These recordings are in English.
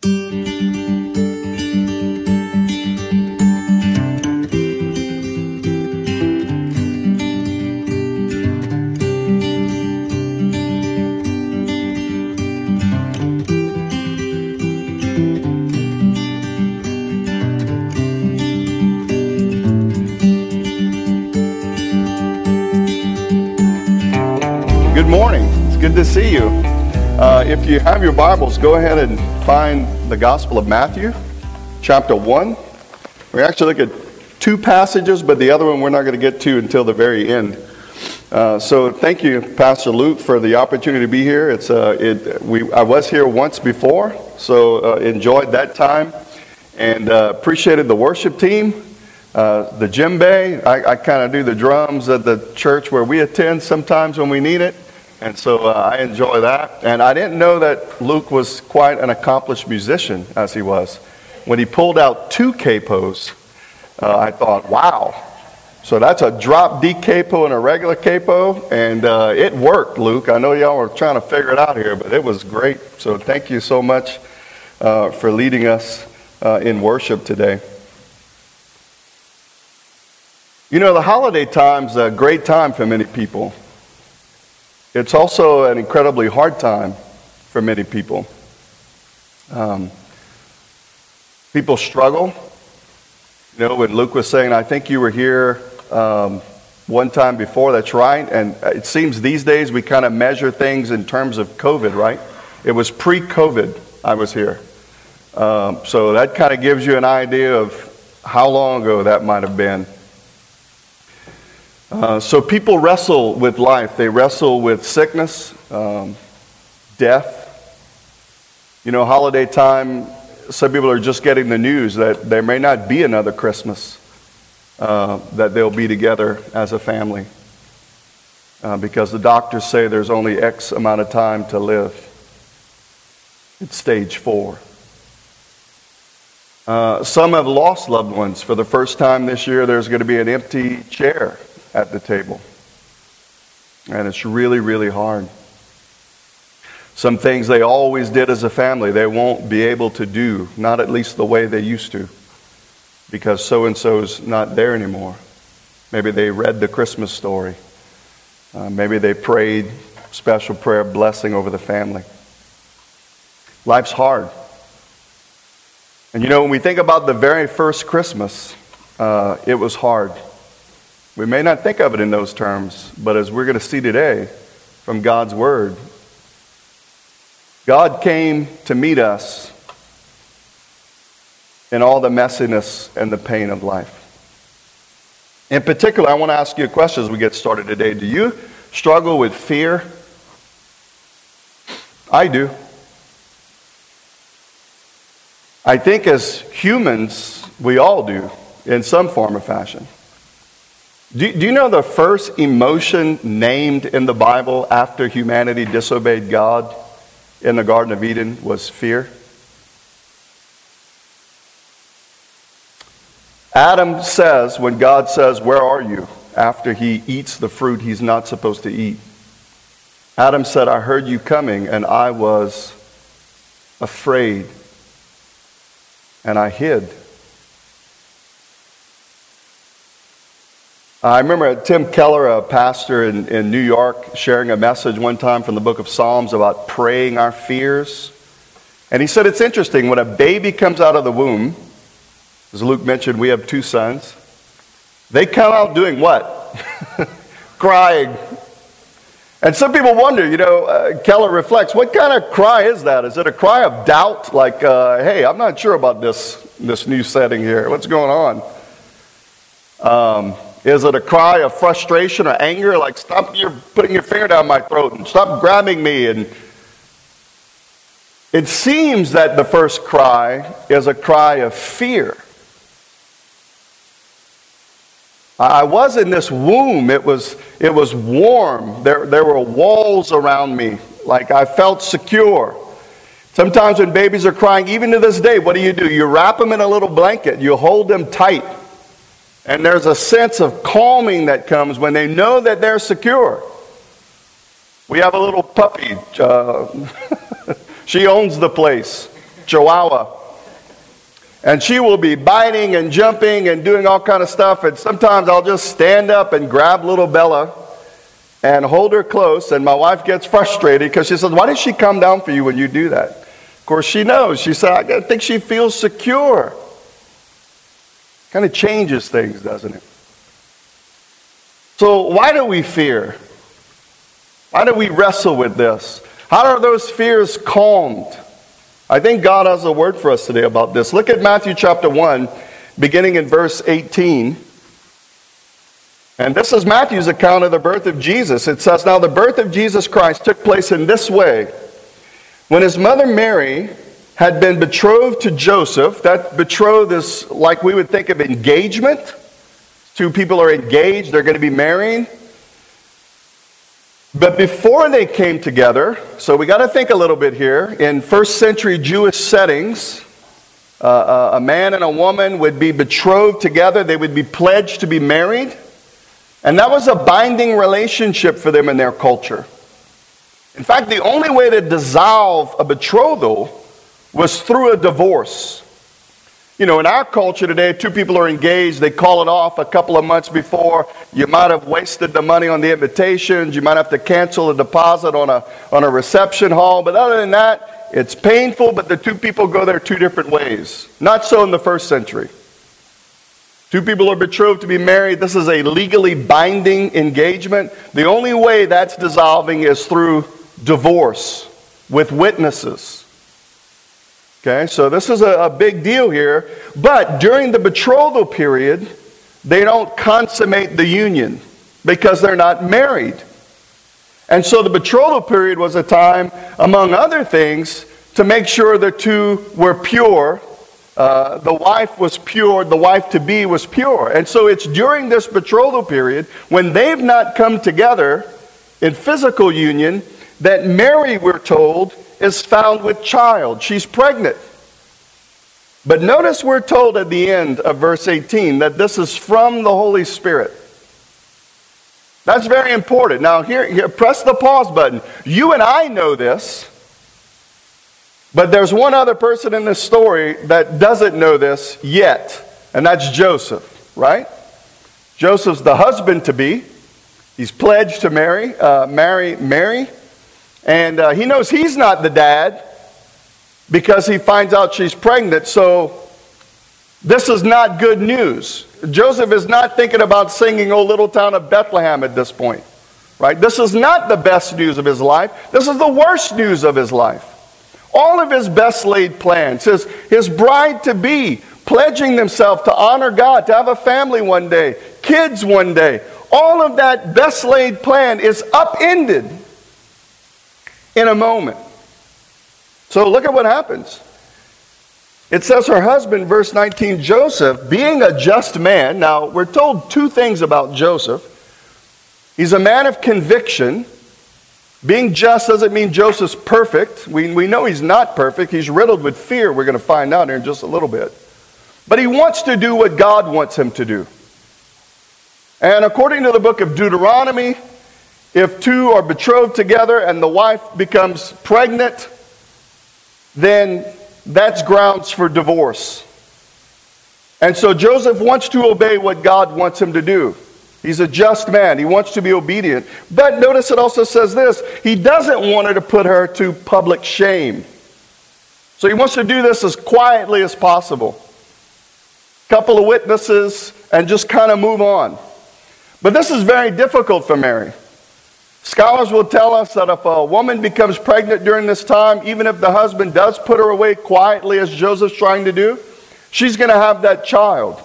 Good morning. It's good to see you. Uh, if you have your Bibles, go ahead and find the Gospel of Matthew, chapter 1. We actually look at two passages, but the other one we're not going to get to until the very end. Uh, so thank you, Pastor Luke, for the opportunity to be here. It's uh, it, we I was here once before, so uh, enjoyed that time, and uh, appreciated the worship team. Uh, the djembe, I, I kind of do the drums at the church where we attend sometimes when we need it. And so uh, I enjoy that. And I didn't know that Luke was quite an accomplished musician as he was. When he pulled out two capos, uh, I thought, wow. So that's a drop D capo and a regular capo. And uh, it worked, Luke. I know y'all were trying to figure it out here, but it was great. So thank you so much uh, for leading us uh, in worship today. You know, the holiday time's a great time for many people. It's also an incredibly hard time for many people. Um, people struggle. You know, when Luke was saying, I think you were here um, one time before, that's right. And it seems these days we kind of measure things in terms of COVID, right? It was pre COVID I was here. Um, so that kind of gives you an idea of how long ago that might have been. Uh, so people wrestle with life. They wrestle with sickness, um, death. You know, holiday time, some people are just getting the news that there may not be another Christmas, uh, that they'll be together as a family. Uh, because the doctors say there's only X amount of time to live. It's stage four. Uh, some have lost loved ones. For the first time this year, there's going to be an empty chair at the table. And it's really, really hard. Some things they always did as a family, they won't be able to do, not at least the way they used to, because so and so's not there anymore. Maybe they read the Christmas story. Uh, maybe they prayed special prayer blessing over the family. Life's hard. And you know, when we think about the very first Christmas, uh, it was hard. We may not think of it in those terms, but as we're going to see today from God's Word, God came to meet us in all the messiness and the pain of life. In particular, I want to ask you a question as we get started today. Do you struggle with fear? I do. I think as humans, we all do in some form or fashion. Do, do you know the first emotion named in the Bible after humanity disobeyed God in the Garden of Eden was fear? Adam says, when God says, Where are you? after he eats the fruit he's not supposed to eat. Adam said, I heard you coming, and I was afraid, and I hid. I remember Tim Keller, a pastor in, in New York, sharing a message one time from the book of Psalms about praying our fears. And he said it's interesting when a baby comes out of the womb, as Luke mentioned, we have two sons. They come out doing what? Crying. And some people wonder, you know, uh, Keller reflects, what kind of cry is that? Is it a cry of doubt, like, uh, hey, I'm not sure about this, this new setting here. What's going on? Um, is it a cry of frustration or anger, like, stop your, putting your finger down my throat and stop grabbing me? And it seems that the first cry is a cry of fear. I was in this womb. It was, it was warm. There, there were walls around me. Like I felt secure. Sometimes when babies are crying, even to this day, what do you do? You wrap them in a little blanket, you hold them tight. And there's a sense of calming that comes when they know that they're secure. We have a little puppy. Uh, she owns the place. Chihuahua. And she will be biting and jumping and doing all kind of stuff. And sometimes I'll just stand up and grab little Bella and hold her close. And my wife gets frustrated because she says, Why does she come down for you when you do that? Of course, she knows. She said, I think she feels secure. Kind of changes things, doesn't it? So, why do we fear? Why do we wrestle with this? How are those fears calmed? I think God has a word for us today about this. Look at Matthew chapter 1, beginning in verse 18. And this is Matthew's account of the birth of Jesus. It says, Now the birth of Jesus Christ took place in this way. When his mother Mary had been betrothed to Joseph, that betrothed is like we would think of engagement. Two people are engaged, they're going to be marrying. But before they came together, so we got to think a little bit here. In first century Jewish settings, uh, uh, a man and a woman would be betrothed together, they would be pledged to be married. And that was a binding relationship for them in their culture. In fact, the only way to dissolve a betrothal was through a divorce. You know, in our culture today, two people are engaged, they call it off a couple of months before. You might have wasted the money on the invitations, you might have to cancel a deposit on a, on a reception hall, but other than that, it's painful, but the two people go their two different ways. Not so in the first century. Two people are betrothed to be married. This is a legally binding engagement. The only way that's dissolving is through divorce with witnesses. Okay, so this is a, a, big deal here. But during the betrothal period, they don't consummate the union because they're not married. And so the betrothal period was a time, among other things, to make sure the two were pure uh, the wife was pure, the wife to be was pure. And so it's during this betrothal period, when they've not come together in physical union, that Mary, we're told, is found with child. She's pregnant. But notice we're told at the end of verse 18 that this is from the Holy Spirit. That's very important. Now, here, here press the pause button. You and I know this. But there's one other person in this story that doesn't know this yet, and that's Joseph, right? Joseph's the husband to be. He's pledged to marry, uh, marry Mary, and uh, he knows he's not the dad because he finds out she's pregnant. So this is not good news. Joseph is not thinking about singing "O Little Town of Bethlehem" at this point, right? This is not the best news of his life. This is the worst news of his life. All of his best laid plans, his, his bride to be, pledging themselves to honor God, to have a family one day, kids one day, all of that best laid plan is upended in a moment. So look at what happens. It says her husband, verse 19, Joseph, being a just man. Now, we're told two things about Joseph. He's a man of conviction. Being just doesn't mean Joseph's perfect. We, we know he's not perfect. He's riddled with fear, we're going to find out here in just a little bit. But he wants to do what God wants him to do. And according to the book of Deuteronomy, if two are betrothed together and the wife becomes pregnant, then that's grounds for divorce. And so Joseph wants to obey what God wants him to do. He's a just man. He wants to be obedient. But notice it also says this he doesn't want her to put her to public shame. So he wants to do this as quietly as possible. A Couple of witnesses and just kind of move on. But this is very difficult for Mary. Scholars will tell us that if a woman becomes pregnant during this time, even if the husband does put her away quietly, as Joseph's trying to do, she's going to have that child.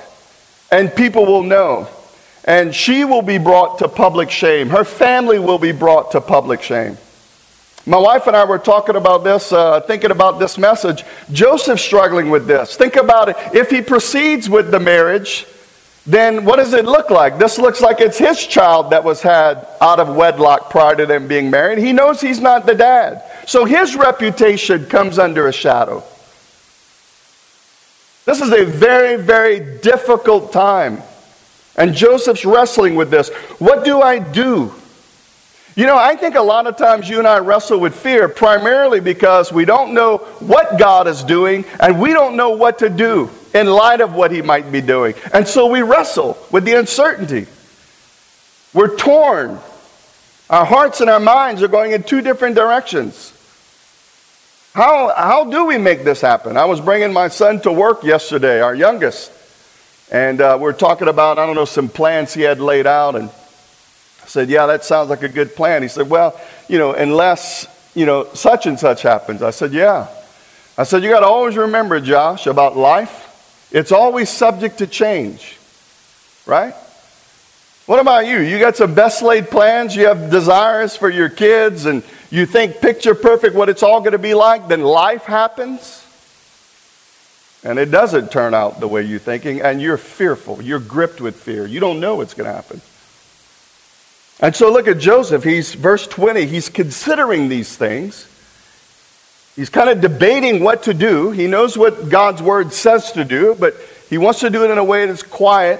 And people will know and she will be brought to public shame. Her family will be brought to public shame. My wife and I were talking about this, uh, thinking about this message. Joseph's struggling with this. Think about it. If he proceeds with the marriage, then what does it look like? This looks like it's his child that was had out of wedlock prior to them being married. He knows he's not the dad. So his reputation comes under a shadow. This is a very, very difficult time and Joseph's wrestling with this. What do I do? You know, I think a lot of times you and I wrestle with fear primarily because we don't know what God is doing and we don't know what to do in light of what He might be doing. And so we wrestle with the uncertainty. We're torn. Our hearts and our minds are going in two different directions. How, how do we make this happen? I was bringing my son to work yesterday, our youngest, and uh, we are talking about, I don't know, some plans he had laid out. And said, Yeah, that sounds like a good plan. He said, Well, you know, unless, you know, such and such happens. I said, Yeah. I said, You got to always remember, Josh, about life, it's always subject to change, right? What about you? You got some best laid plans, you have desires for your kids, and you think picture perfect what it's all going to be like, then life happens. And it doesn't turn out the way you're thinking, and you're fearful. You're gripped with fear. You don't know what's going to happen. And so look at Joseph. He's, verse 20, he's considering these things. He's kind of debating what to do. He knows what God's word says to do, but he wants to do it in a way that's quiet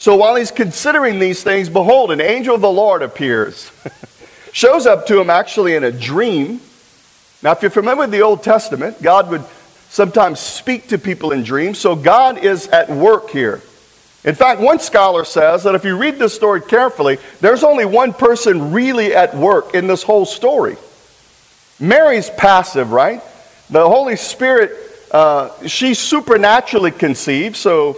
so while he's considering these things, behold, an angel of the Lord appears. Shows up to him actually in a dream. Now, if you're familiar with the Old Testament, God would sometimes speak to people in dreams. So God is at work here. In fact, one scholar says that if you read this story carefully, there's only one person really at work in this whole story. Mary's passive, right? The Holy Spirit, uh, she's supernaturally conceived, so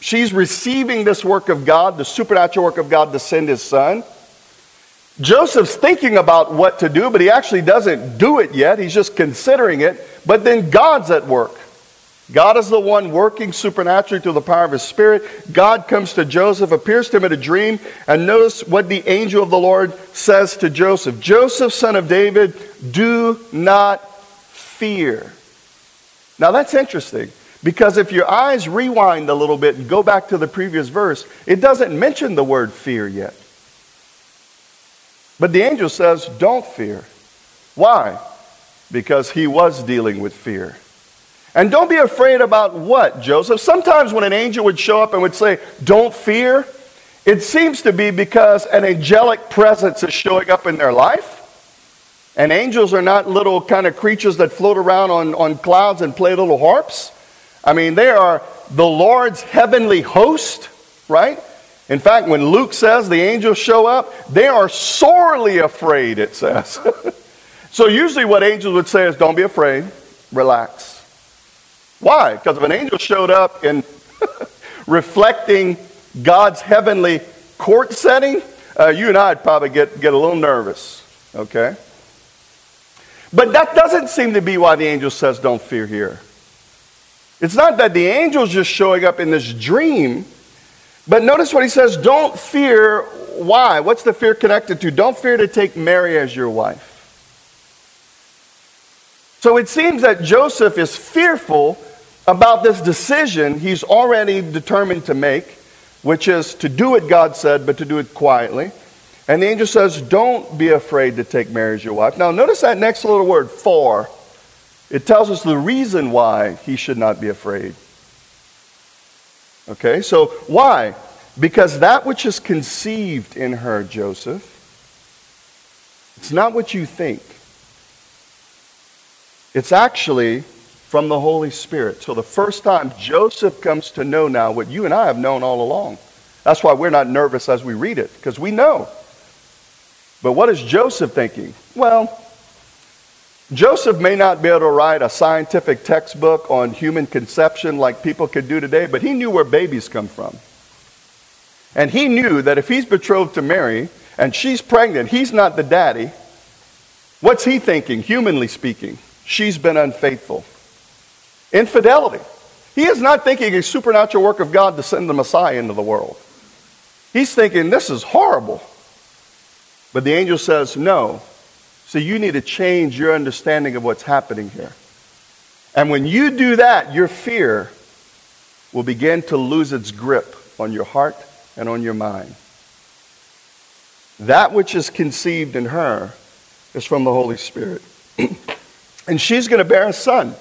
She's receiving this work of God, the supernatural work of God to send his son. Joseph's thinking about what to do, but he actually doesn't do it yet. He's just considering it. But then God's at work. God is the one working supernaturally through the power of his spirit. God comes to Joseph, appears to him in a dream, and notice what the angel of the Lord says to Joseph Joseph, son of David, do not fear. Now that's interesting. Because if your eyes rewind a little bit and go back to the previous verse, it doesn't mention the word fear yet. But the angel says, Don't fear. Why? Because he was dealing with fear. And don't be afraid about what, Joseph? Sometimes when an angel would show up and would say, Don't fear, it seems to be because an angelic presence is showing up in their life. And angels are not little kind of creatures that float around on, on clouds and play little harps. I mean, they are the Lord's heavenly host, right? In fact, when Luke says the angels show up, they are sorely afraid, it says. so usually what angels would say is, don't be afraid, relax. Why? Because if an angel showed up in reflecting God's heavenly court setting, uh, you and I'd probably get, get a little nervous, okay? But that doesn't seem to be why the angel says, don't fear here. It's not that the angel's just showing up in this dream, but notice what he says don't fear. Why? What's the fear connected to? Don't fear to take Mary as your wife. So it seems that Joseph is fearful about this decision he's already determined to make, which is to do what God said, but to do it quietly. And the angel says, Don't be afraid to take Mary as your wife. Now, notice that next little word, for. It tells us the reason why he should not be afraid. Okay, so why? Because that which is conceived in her, Joseph, it's not what you think. It's actually from the Holy Spirit. So the first time Joseph comes to know now what you and I have known all along. That's why we're not nervous as we read it, because we know. But what is Joseph thinking? Well, Joseph may not be able to write a scientific textbook on human conception like people could do today, but he knew where babies come from. And he knew that if he's betrothed to Mary and she's pregnant, he's not the daddy. What's he thinking, humanly speaking? She's been unfaithful. Infidelity. He is not thinking a supernatural work of God to send the Messiah into the world. He's thinking, this is horrible. But the angel says, no, so you need to change your understanding of what's happening here. And when you do that, your fear will begin to lose its grip on your heart and on your mind. That which is conceived in her is from the Holy Spirit. and she's going to bear a son.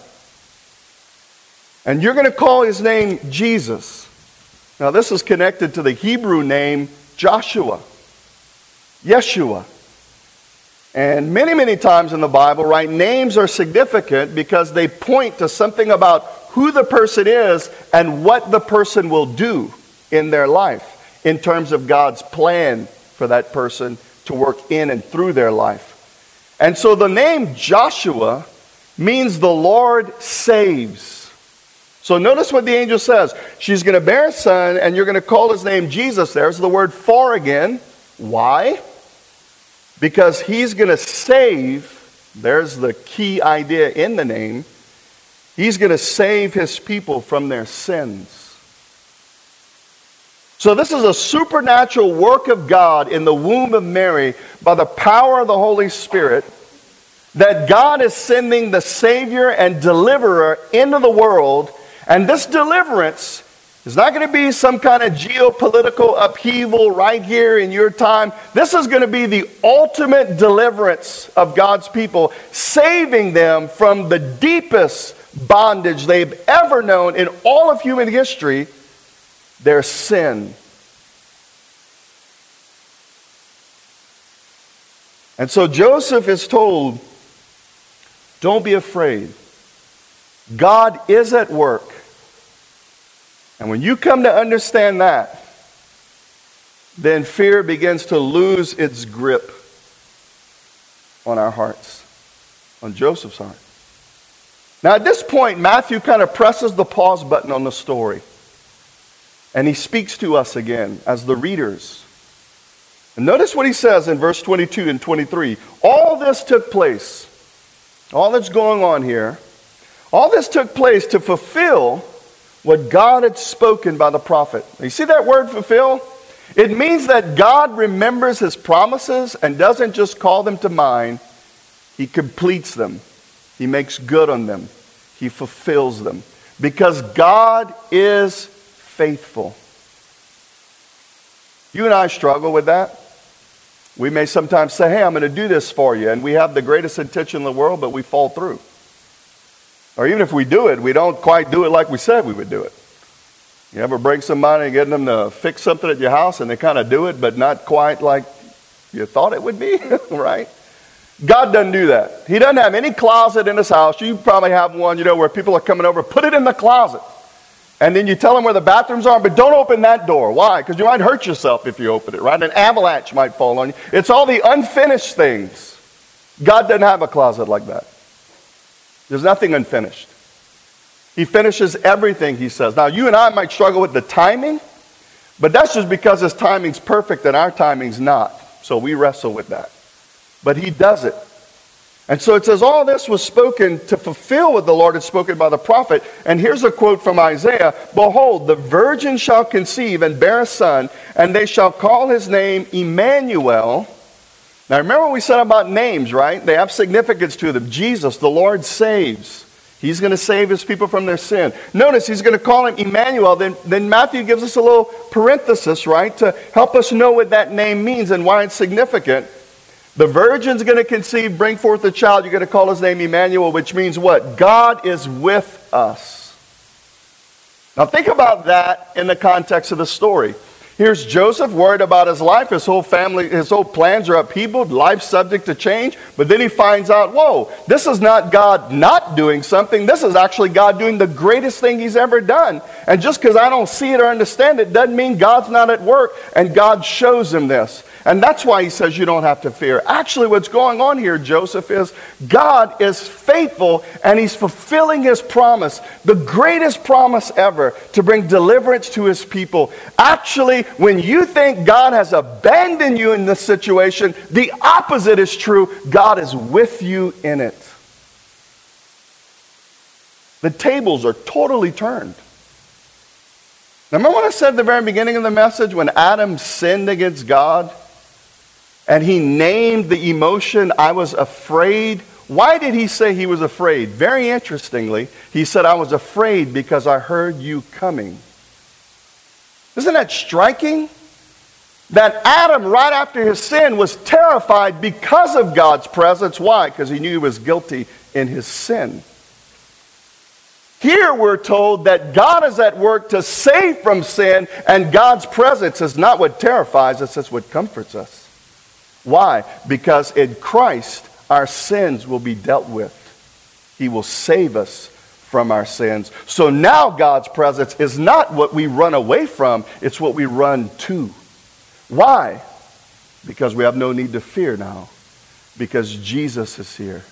And you're going to call his name Jesus. Now, this is connected to the Hebrew name Joshua. Yeshua. And many, many times in the Bible, right, names are significant because they point to something about who the person is and what the person will do in their life in terms of God's plan for that person to work in and through their life. And so the name Joshua means the Lord saves. So notice what the angel says. She's going to bear a son, and you're going to call his name Jesus. There's the word for again. Why? Because he's going to save. There's the key idea in the name. He's going to save his people from their sins. So, this is a supernatural work of God in the womb of Mary by the power of the Holy Spirit that God is sending the Savior and deliverer into the world. And this deliverance is not going to be some kind of geopolitical upheaval right here in your time. This is going to be the ultimate deliverance of God's people, saving them from the deepest bondage they've ever known in all of human history their sin. And so Joseph is told, don't be afraid. God is at work. And when you come to understand that, then fear begins to lose its grip on our hearts, on Joseph's heart. Now, at this point, Matthew kind of presses the pause button on the story. And he speaks to us again as the readers. And notice what he says in verse 22 and 23. All this took place, all that's going on here, all this took place to fulfill what God had spoken by the prophet. You see that word fulfill? It means that God remembers his promises and doesn't just call them to mind, he completes them, he makes good on them, he fulfills them. Because God is faithful. You and I struggle with that. We may sometimes say, Hey, I'm going to do this for you. And we have the greatest intention in the world, but we fall through. Or even if we do it, we don't quite do it like we said we would do it. You ever bring somebody and get them to fix something at your house and they kind of do it, but not quite like you thought it would be, right? God doesn't do that. He doesn't have any closet in his house. You probably have one, you know, where people are coming over, put it in the closet. And then you tell them where the bathrooms are, but don't open that door. Why? Because you might hurt yourself if you open it, right? An avalanche might fall on you. It's all the unfinished things. God doesn't have a closet like that. There's nothing unfinished. He finishes everything, he says. Now, you and I might struggle with the timing, but that's just because his timing's perfect and our timing's not. So we wrestle with that. But he does it. And so it says, All this was spoken to fulfill what the Lord had spoken by the prophet. And here's a quote from Isaiah Behold, the virgin shall conceive and bear a son, and they shall call his name Emmanuel. Now remember what we said about names, right? They have significance to them. Jesus, the Lord saves. He's going to save his people from their sin. Notice he's going to call him Emmanuel. Then, then Matthew gives us a little parenthesis, right, to help us know what that name means and why it's significant. The virgin's going to conceive, bring forth a child. You're going to call his name Emmanuel, which means what? God is with us. Now, think about that in the context of the story. Here's Joseph worried about his life. His whole family, his whole plans are upheavaled, life subject to change. But then he finds out, whoa, this is not God not doing something. This is actually God doing the greatest thing he's ever done. And just because I don't see it or understand it doesn't mean God's not at work. And God shows him this. And that's why he says you don't have to fear. Actually, what's going on here, Joseph, is God is faithful and he's fulfilling his promise, the greatest promise ever, to bring deliverance to his people. Actually, when you think God has abandoned you in this situation, the opposite is true. God is with you in it. The tables are totally turned. Remember what I said at the very beginning of the message when Adam sinned against God? And he named the emotion, I was afraid. Why did he say he was afraid? Very interestingly, he said, I was afraid because I heard you coming. Isn't that striking? That Adam, right after his sin, was terrified because of God's presence. Why? Because he knew he was guilty in his sin. Here we're told that God is at work to save from sin, and God's presence is not what terrifies us, it's what comforts us. Why? Because in Christ, our sins will be dealt with. He will save us from our sins. So now God's presence is not what we run away from, it's what we run to. Why? Because we have no need to fear now, because Jesus is here.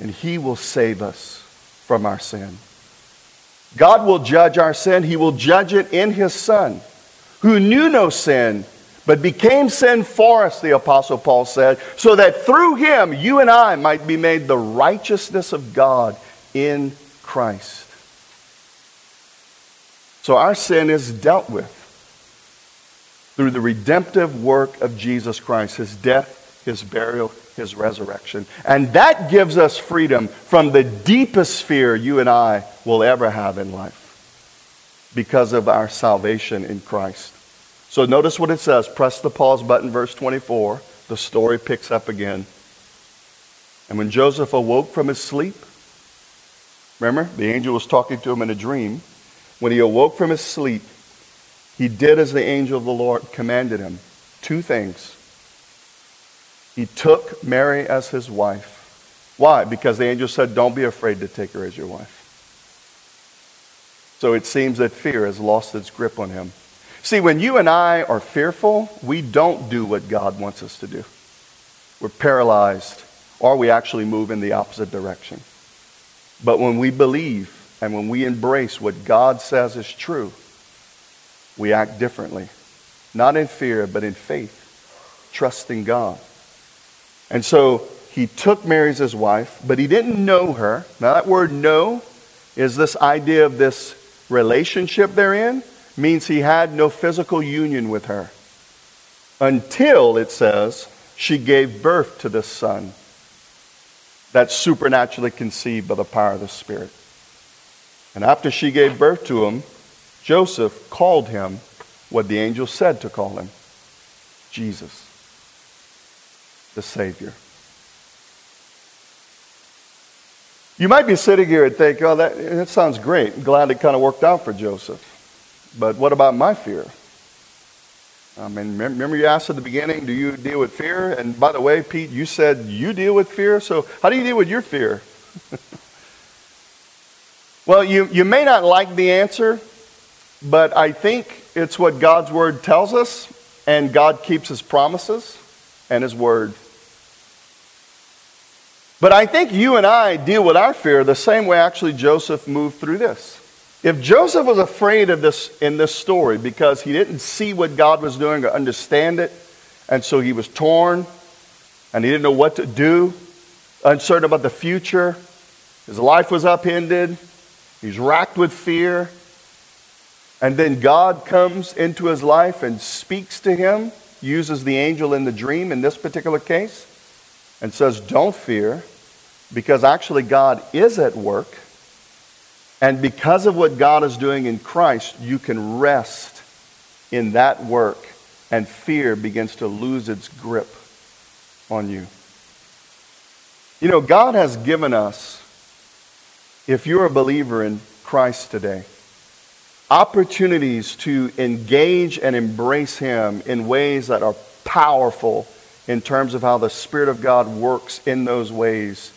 And He will save us from our sin. God will judge our sin, He will judge it in His Son, who knew no sin but became sin for us, the Apostle Paul said, so that through him you and I might be made the righteousness of God in Christ. So our sin is dealt with through the redemptive work of Jesus Christ, his death, his burial, his resurrection. And that gives us freedom from the deepest fear you and I will ever have in life because of our salvation in Christ. So notice what it says. Press the pause button, verse 24. The story picks up again. And when Joseph awoke from his sleep, remember, the angel was talking to him in a dream. When he awoke from his sleep, he did as the angel of the Lord commanded him. Two things. He took Mary as his wife. Why? Because the angel said, Don't be afraid to take her as your wife. So it seems that fear has lost its grip on him. See, when you and I are fearful, we don't do what God wants us to do. We're paralyzed, or we actually move in the opposite direction. But when we believe and when we embrace what God says is true, we act differently. Not in fear, but in faith, trusting God. And so he took Mary as his wife, but he didn't know her. Now, that word know is this idea of this relationship they're in means he had no physical union with her until, it says, she gave birth to this son that's supernaturally conceived by the power of the Spirit. And after she gave birth to him, Joseph called him what the angel said to call him Jesus, the Savior. You might be sitting here and think, oh, that, that sounds great. Glad it kind of worked out for Joseph. But what about my fear? I mean, remember you asked at the beginning, do you deal with fear? And by the way, Pete, you said you deal with fear. So how do you deal with your fear? well, you, you may not like the answer, but I think it's what God's word tells us, and God keeps his promises and his word. But I think you and I deal with our fear the same way actually Joseph moved through this. If Joseph was afraid of this in this story because he didn't see what God was doing or understand it, and so he was torn and he didn't know what to do, uncertain about the future, his life was upended, he's racked with fear, and then God comes into his life and speaks to him, uses the angel in the dream in this particular case, and says, Don't fear, because actually God is at work and because of what God is doing in Christ, you can rest in that work, and fear begins to lose its grip on you. You know, God has given us, if you're a believer in Christ today, opportunities to engage and embrace Him in ways that are powerful in terms of how the Spirit of God works in those ways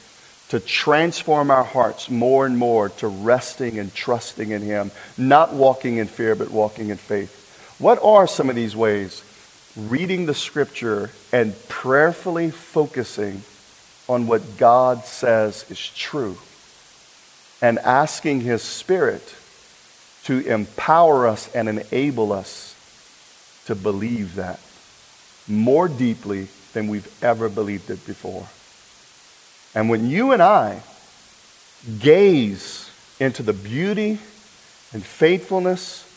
to transform our hearts more and more to resting and trusting in Him, not walking in fear, but walking in faith. What are some of these ways? Reading the scripture and prayerfully focusing on what God says is true and asking His Spirit to empower us and enable us to believe that more deeply than we've ever believed it before. And when you and I gaze into the beauty and faithfulness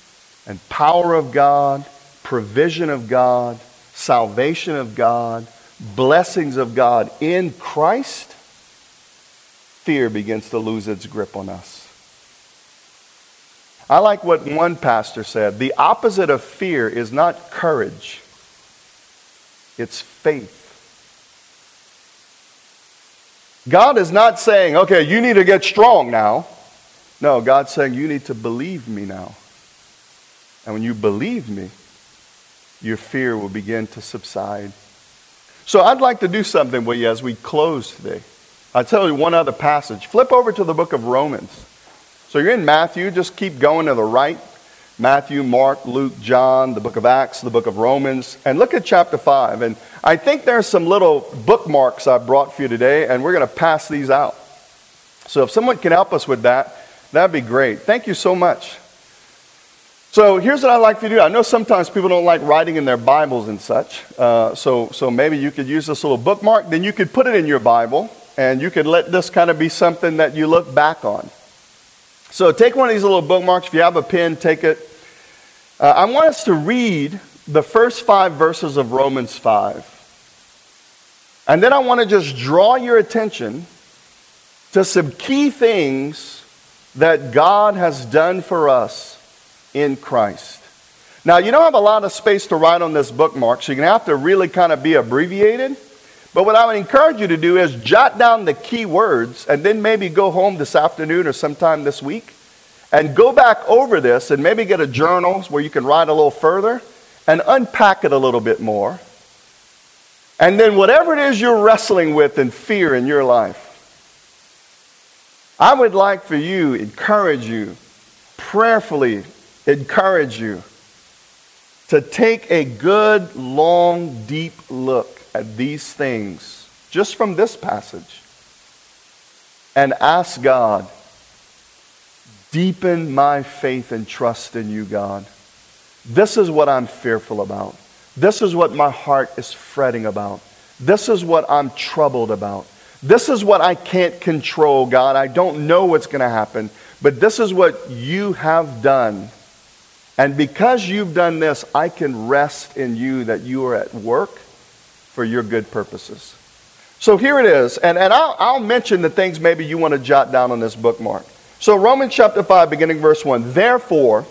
and power of God, provision of God, salvation of God, blessings of God in Christ, fear begins to lose its grip on us. I like what one pastor said the opposite of fear is not courage, it's faith. God is not saying, okay, you need to get strong now. No, God's saying, you need to believe me now. And when you believe me, your fear will begin to subside. So I'd like to do something with you as we close today. I'll tell you one other passage. Flip over to the book of Romans. So you're in Matthew, just keep going to the right. Matthew, Mark, Luke, John, the book of Acts, the book of Romans, and look at chapter 5. And I think there's some little bookmarks I brought for you today, and we're going to pass these out. So if someone can help us with that, that'd be great. Thank you so much. So here's what I'd like to do. I know sometimes people don't like writing in their Bibles and such. Uh, so, so maybe you could use this little bookmark. Then you could put it in your Bible, and you could let this kind of be something that you look back on. So take one of these little bookmarks. If you have a pen, take it. Uh, I want us to read the first five verses of Romans 5. And then I want to just draw your attention to some key things that God has done for us in Christ. Now, you don't have a lot of space to write on this bookmark, so you're going to have to really kind of be abbreviated. But what I would encourage you to do is jot down the key words and then maybe go home this afternoon or sometime this week and go back over this and maybe get a journal where you can write a little further and unpack it a little bit more. And then, whatever it is you're wrestling with and fear in your life, I would like for you, encourage you, prayerfully encourage you to take a good, long, deep look at these things just from this passage and ask God, deepen my faith and trust in you, God. This is what I'm fearful about. This is what my heart is fretting about. This is what I'm troubled about. This is what I can't control, God. I don't know what's going to happen, but this is what you have done. And because you've done this, I can rest in you that you are at work for your good purposes. So here it is, and, and I'll, I'll mention the things maybe you want to jot down on this bookmark. So, Romans chapter 5, beginning verse 1. Therefore,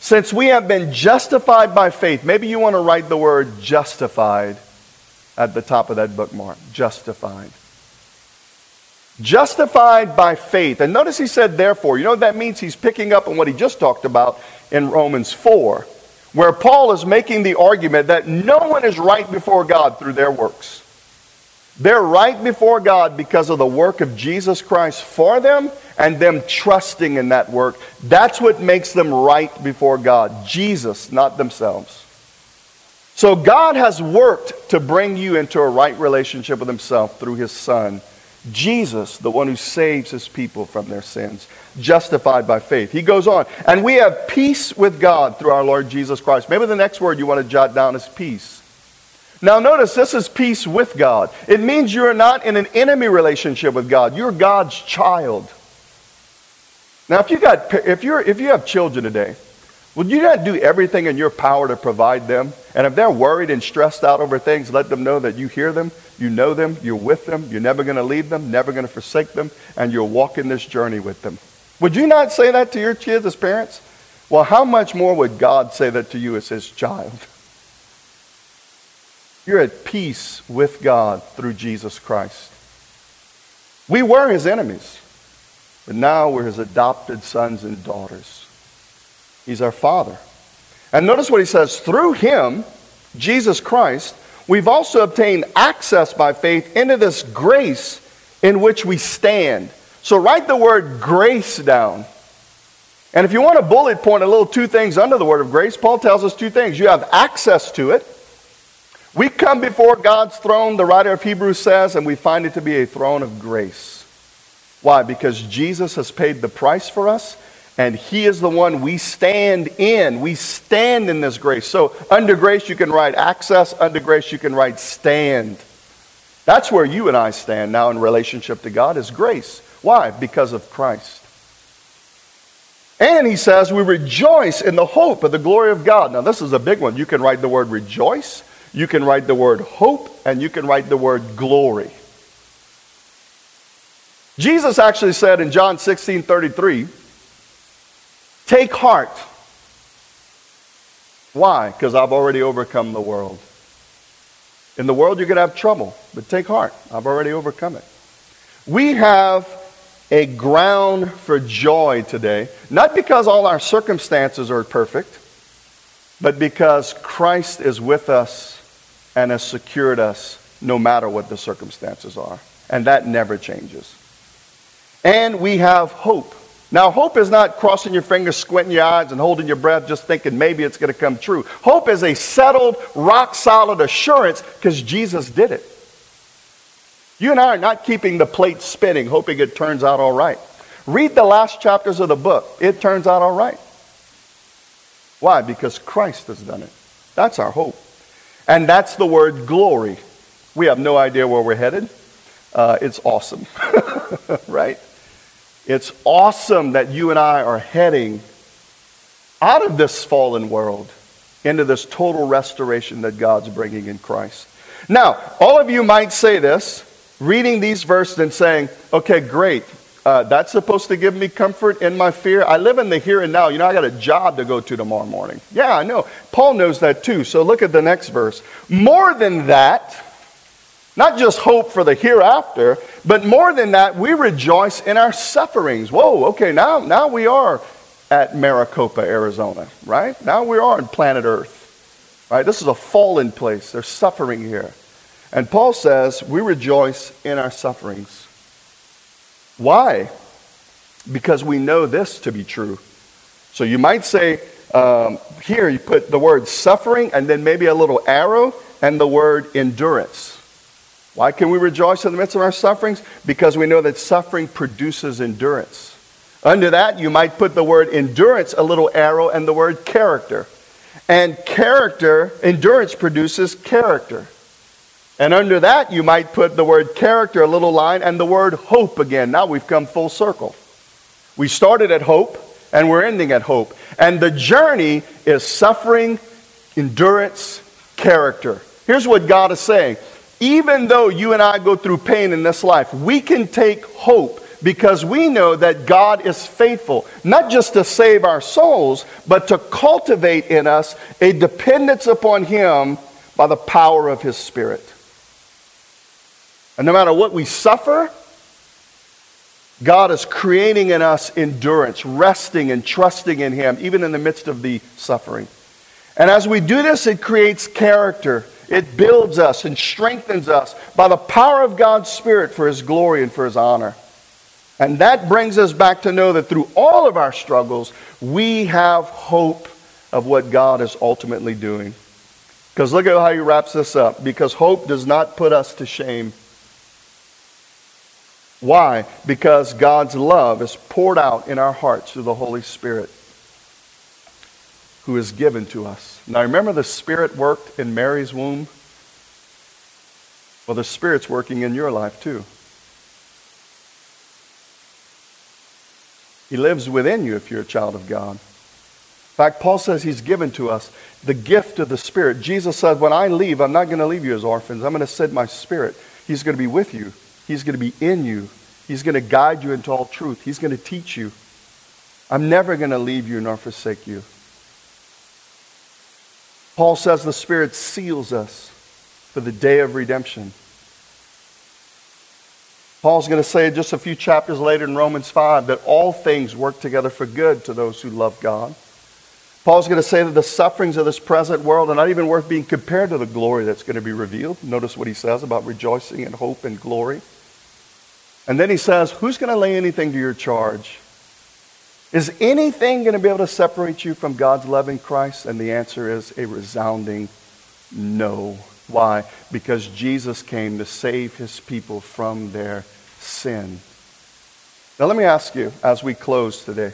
since we have been justified by faith, maybe you want to write the word justified at the top of that bookmark. Justified. Justified by faith. And notice he said, therefore. You know what that means? He's picking up on what he just talked about in Romans 4 where Paul is making the argument that no one is right before God through their works. They're right before God because of the work of Jesus Christ for them and them trusting in that work. That's what makes them right before God. Jesus, not themselves. So God has worked to bring you into a right relationship with Himself through His Son. Jesus, the one who saves his people from their sins, justified by faith. He goes on, and we have peace with God through our Lord Jesus Christ. Maybe the next word you want to jot down is peace. Now, notice this is peace with God. It means you're not in an enemy relationship with God, you're God's child. Now, if you, got, if, you're, if you have children today, would you not do everything in your power to provide them? And if they're worried and stressed out over things, let them know that you hear them, you know them, you're with them, you're never going to leave them, never going to forsake them, and you're walking this journey with them. Would you not say that to your kids as parents? Well, how much more would God say that to you as his child? You're at peace with God through Jesus Christ. We were his enemies, but now we're his adopted sons and daughters. He's our Father. And notice what he says through him, Jesus Christ, we've also obtained access by faith into this grace in which we stand. So write the word grace down. And if you want a bullet point, a little two things under the word of grace, Paul tells us two things. You have access to it. We come before God's throne, the writer of Hebrews says, and we find it to be a throne of grace. Why? Because Jesus has paid the price for us and He is the one we stand in. We stand in this grace. So, under grace, you can write access. Under grace, you can write stand. That's where you and I stand now in relationship to God is grace. Why? Because of Christ. And he says, we rejoice in the hope of the glory of God. Now, this is a big one. You can write the word rejoice, you can write the word hope, and you can write the word glory. Jesus actually said in John 16 33, Take heart. Why? Because I've already overcome the world. In the world, you're going to have trouble, but take heart. I've already overcome it. We have a ground for joy today, not because all our circumstances are perfect, but because Christ is with us and has secured us no matter what the circumstances are. And that never changes. And we have hope. Now, hope is not crossing your fingers, squinting your eyes, and holding your breath, just thinking maybe it's going to come true. Hope is a settled, rock solid assurance because Jesus did it. You and I are not keeping the plate spinning, hoping it turns out all right. Read the last chapters of the book, it turns out all right. Why? Because Christ has done it. That's our hope. And that's the word glory. We have no idea where we're headed. Uh, it's awesome, right? It's awesome that you and I are heading out of this fallen world into this total restoration that God's bringing in Christ. Now, all of you might say this, reading these verses and saying, okay, great. Uh, that's supposed to give me comfort in my fear. I live in the here and now. You know, I got a job to go to tomorrow morning. Yeah, I know. Paul knows that too. So look at the next verse. More than that, not just hope for the hereafter, but more than that, we rejoice in our sufferings. Whoa, okay, now, now we are at Maricopa, Arizona, right? Now we are on planet Earth, right? This is a fallen place. There's suffering here. And Paul says we rejoice in our sufferings. Why? Because we know this to be true. So you might say, um, here you put the word suffering and then maybe a little arrow and the word endurance. Why can we rejoice in the midst of our sufferings? Because we know that suffering produces endurance. Under that, you might put the word endurance, a little arrow, and the word character. And character, endurance produces character. And under that, you might put the word character, a little line, and the word hope again. Now we've come full circle. We started at hope, and we're ending at hope. And the journey is suffering, endurance, character. Here's what God is saying even though you and I go through pain in this life, we can take hope because we know that God is faithful, not just to save our souls, but to cultivate in us a dependence upon Him by the power of His Spirit. And no matter what we suffer, God is creating in us endurance, resting and trusting in Him, even in the midst of the suffering. And as we do this, it creates character it builds us and strengthens us by the power of God's Spirit for His glory and for His honor. And that brings us back to know that through all of our struggles, we have hope of what God is ultimately doing. Because look at how he wraps this up. Because hope does not put us to shame. Why? Because God's love is poured out in our hearts through the Holy Spirit who is given to us. Now remember the Spirit worked in Mary's womb? Well, the Spirit's working in your life too. He lives within you if you're a child of God. In fact, Paul says he's given to us the gift of the Spirit. Jesus said, When I leave, I'm not going to leave you as orphans. I'm going to send my Spirit. He's going to be with you, He's going to be in you, He's going to guide you into all truth, He's going to teach you. I'm never going to leave you nor forsake you. Paul says the Spirit seals us for the day of redemption. Paul's going to say just a few chapters later in Romans 5 that all things work together for good to those who love God. Paul's going to say that the sufferings of this present world are not even worth being compared to the glory that's going to be revealed. Notice what he says about rejoicing and hope and glory. And then he says, Who's going to lay anything to your charge? Is anything going to be able to separate you from God's love in Christ? And the answer is a resounding no. Why? Because Jesus came to save his people from their sin. Now, let me ask you as we close today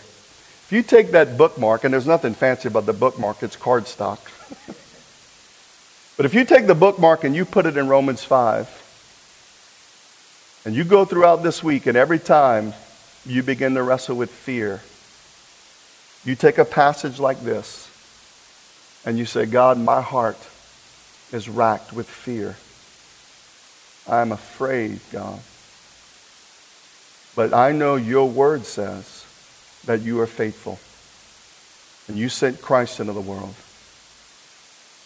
if you take that bookmark, and there's nothing fancy about the bookmark, it's cardstock. but if you take the bookmark and you put it in Romans 5, and you go throughout this week, and every time you begin to wrestle with fear, you take a passage like this and you say, God, my heart is racked with fear. I'm afraid, God. But I know your word says that you are faithful. And you sent Christ into the world.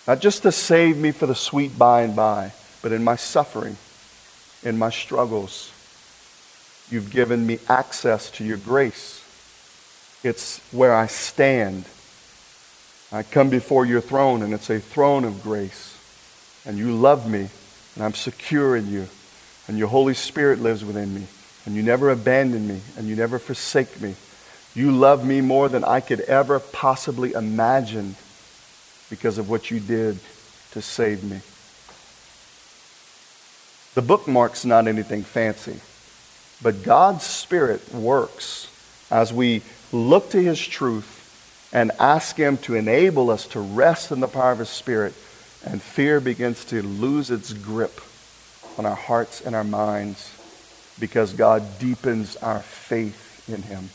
Not just to save me for the sweet by and by, but in my suffering, in my struggles. You've given me access to your grace it's where I stand. I come before your throne, and it's a throne of grace. And you love me, and I'm secure in you. And your Holy Spirit lives within me. And you never abandon me, and you never forsake me. You love me more than I could ever possibly imagine because of what you did to save me. The bookmark's not anything fancy, but God's Spirit works as we look to His truth and ask Him to enable us to rest in the power of His Spirit, and fear begins to lose its grip on our hearts and our minds because God deepens our faith in Him.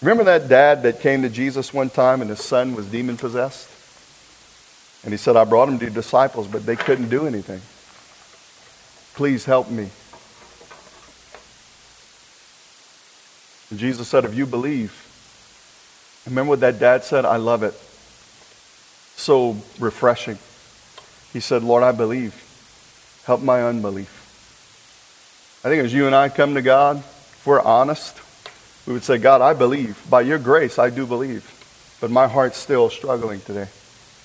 Remember that dad that came to Jesus one time and his son was demon possessed? And he said, I brought him to disciples, but they couldn't do anything. Please help me. And Jesus said, If you believe, remember what that dad said? I love it. So refreshing. He said, Lord, I believe. Help my unbelief. I think as you and I come to God, if we're honest, we would say, God, I believe. By your grace, I do believe. But my heart's still struggling today.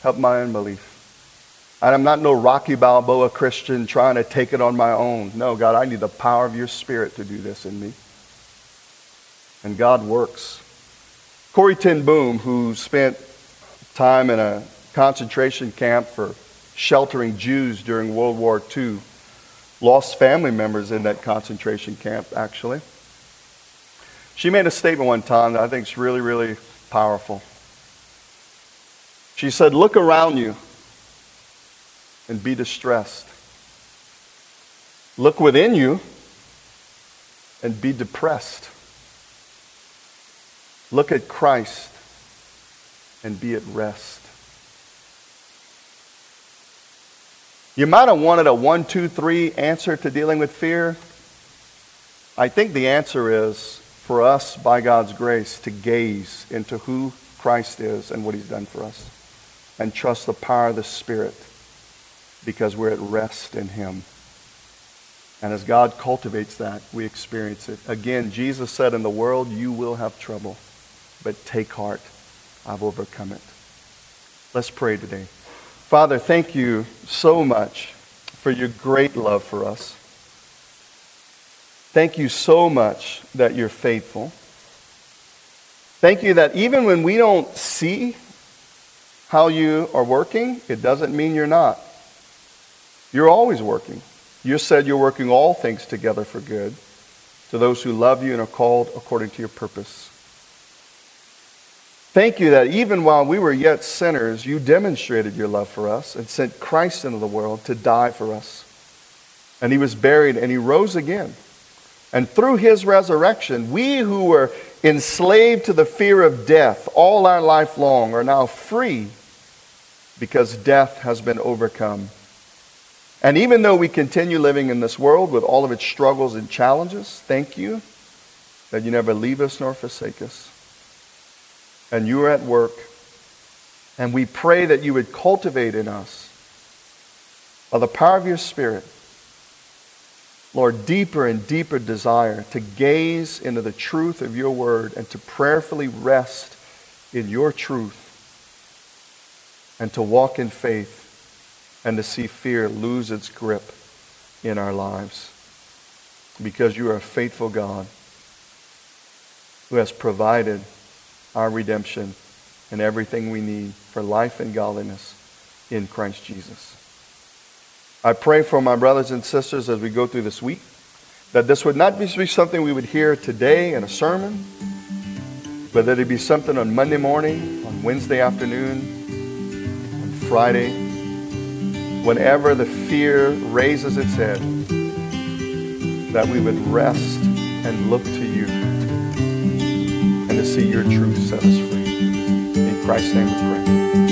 Help my unbelief. And I'm not no Rocky Balboa Christian trying to take it on my own. No, God, I need the power of your Spirit to do this in me. And God works. Corrie ten Boom, who spent time in a concentration camp for sheltering Jews during World War II, lost family members in that concentration camp, actually. She made a statement one time that I think is really, really powerful. She said, Look around you and be distressed. Look within you and be depressed. Look at Christ and be at rest. You might have wanted a one, two, three answer to dealing with fear. I think the answer is for us, by God's grace, to gaze into who Christ is and what he's done for us and trust the power of the Spirit because we're at rest in him. And as God cultivates that, we experience it. Again, Jesus said, In the world you will have trouble, but take heart. I've overcome it. Let's pray today. Father, thank you so much for your great love for us. Thank you so much that you're faithful. Thank you that even when we don't see how you are working, it doesn't mean you're not. You're always working. You said you're working all things together for good to those who love you and are called according to your purpose. Thank you that even while we were yet sinners, you demonstrated your love for us and sent Christ into the world to die for us. And he was buried and he rose again. And through his resurrection, we who were enslaved to the fear of death all our life long are now free because death has been overcome. And even though we continue living in this world with all of its struggles and challenges, thank you that you never leave us nor forsake us. And you are at work. And we pray that you would cultivate in us, by the power of your Spirit, Lord, deeper and deeper desire to gaze into the truth of your word and to prayerfully rest in your truth and to walk in faith and to see fear lose its grip in our lives. Because you are a faithful God who has provided our redemption and everything we need for life and godliness in Christ Jesus. I pray for my brothers and sisters as we go through this week that this would not be something we would hear today in a sermon, but that it be something on Monday morning, on Wednesday afternoon, on Friday, whenever the fear raises its head, that we would rest and look to you and to see your truth set us free. In Christ's name we pray.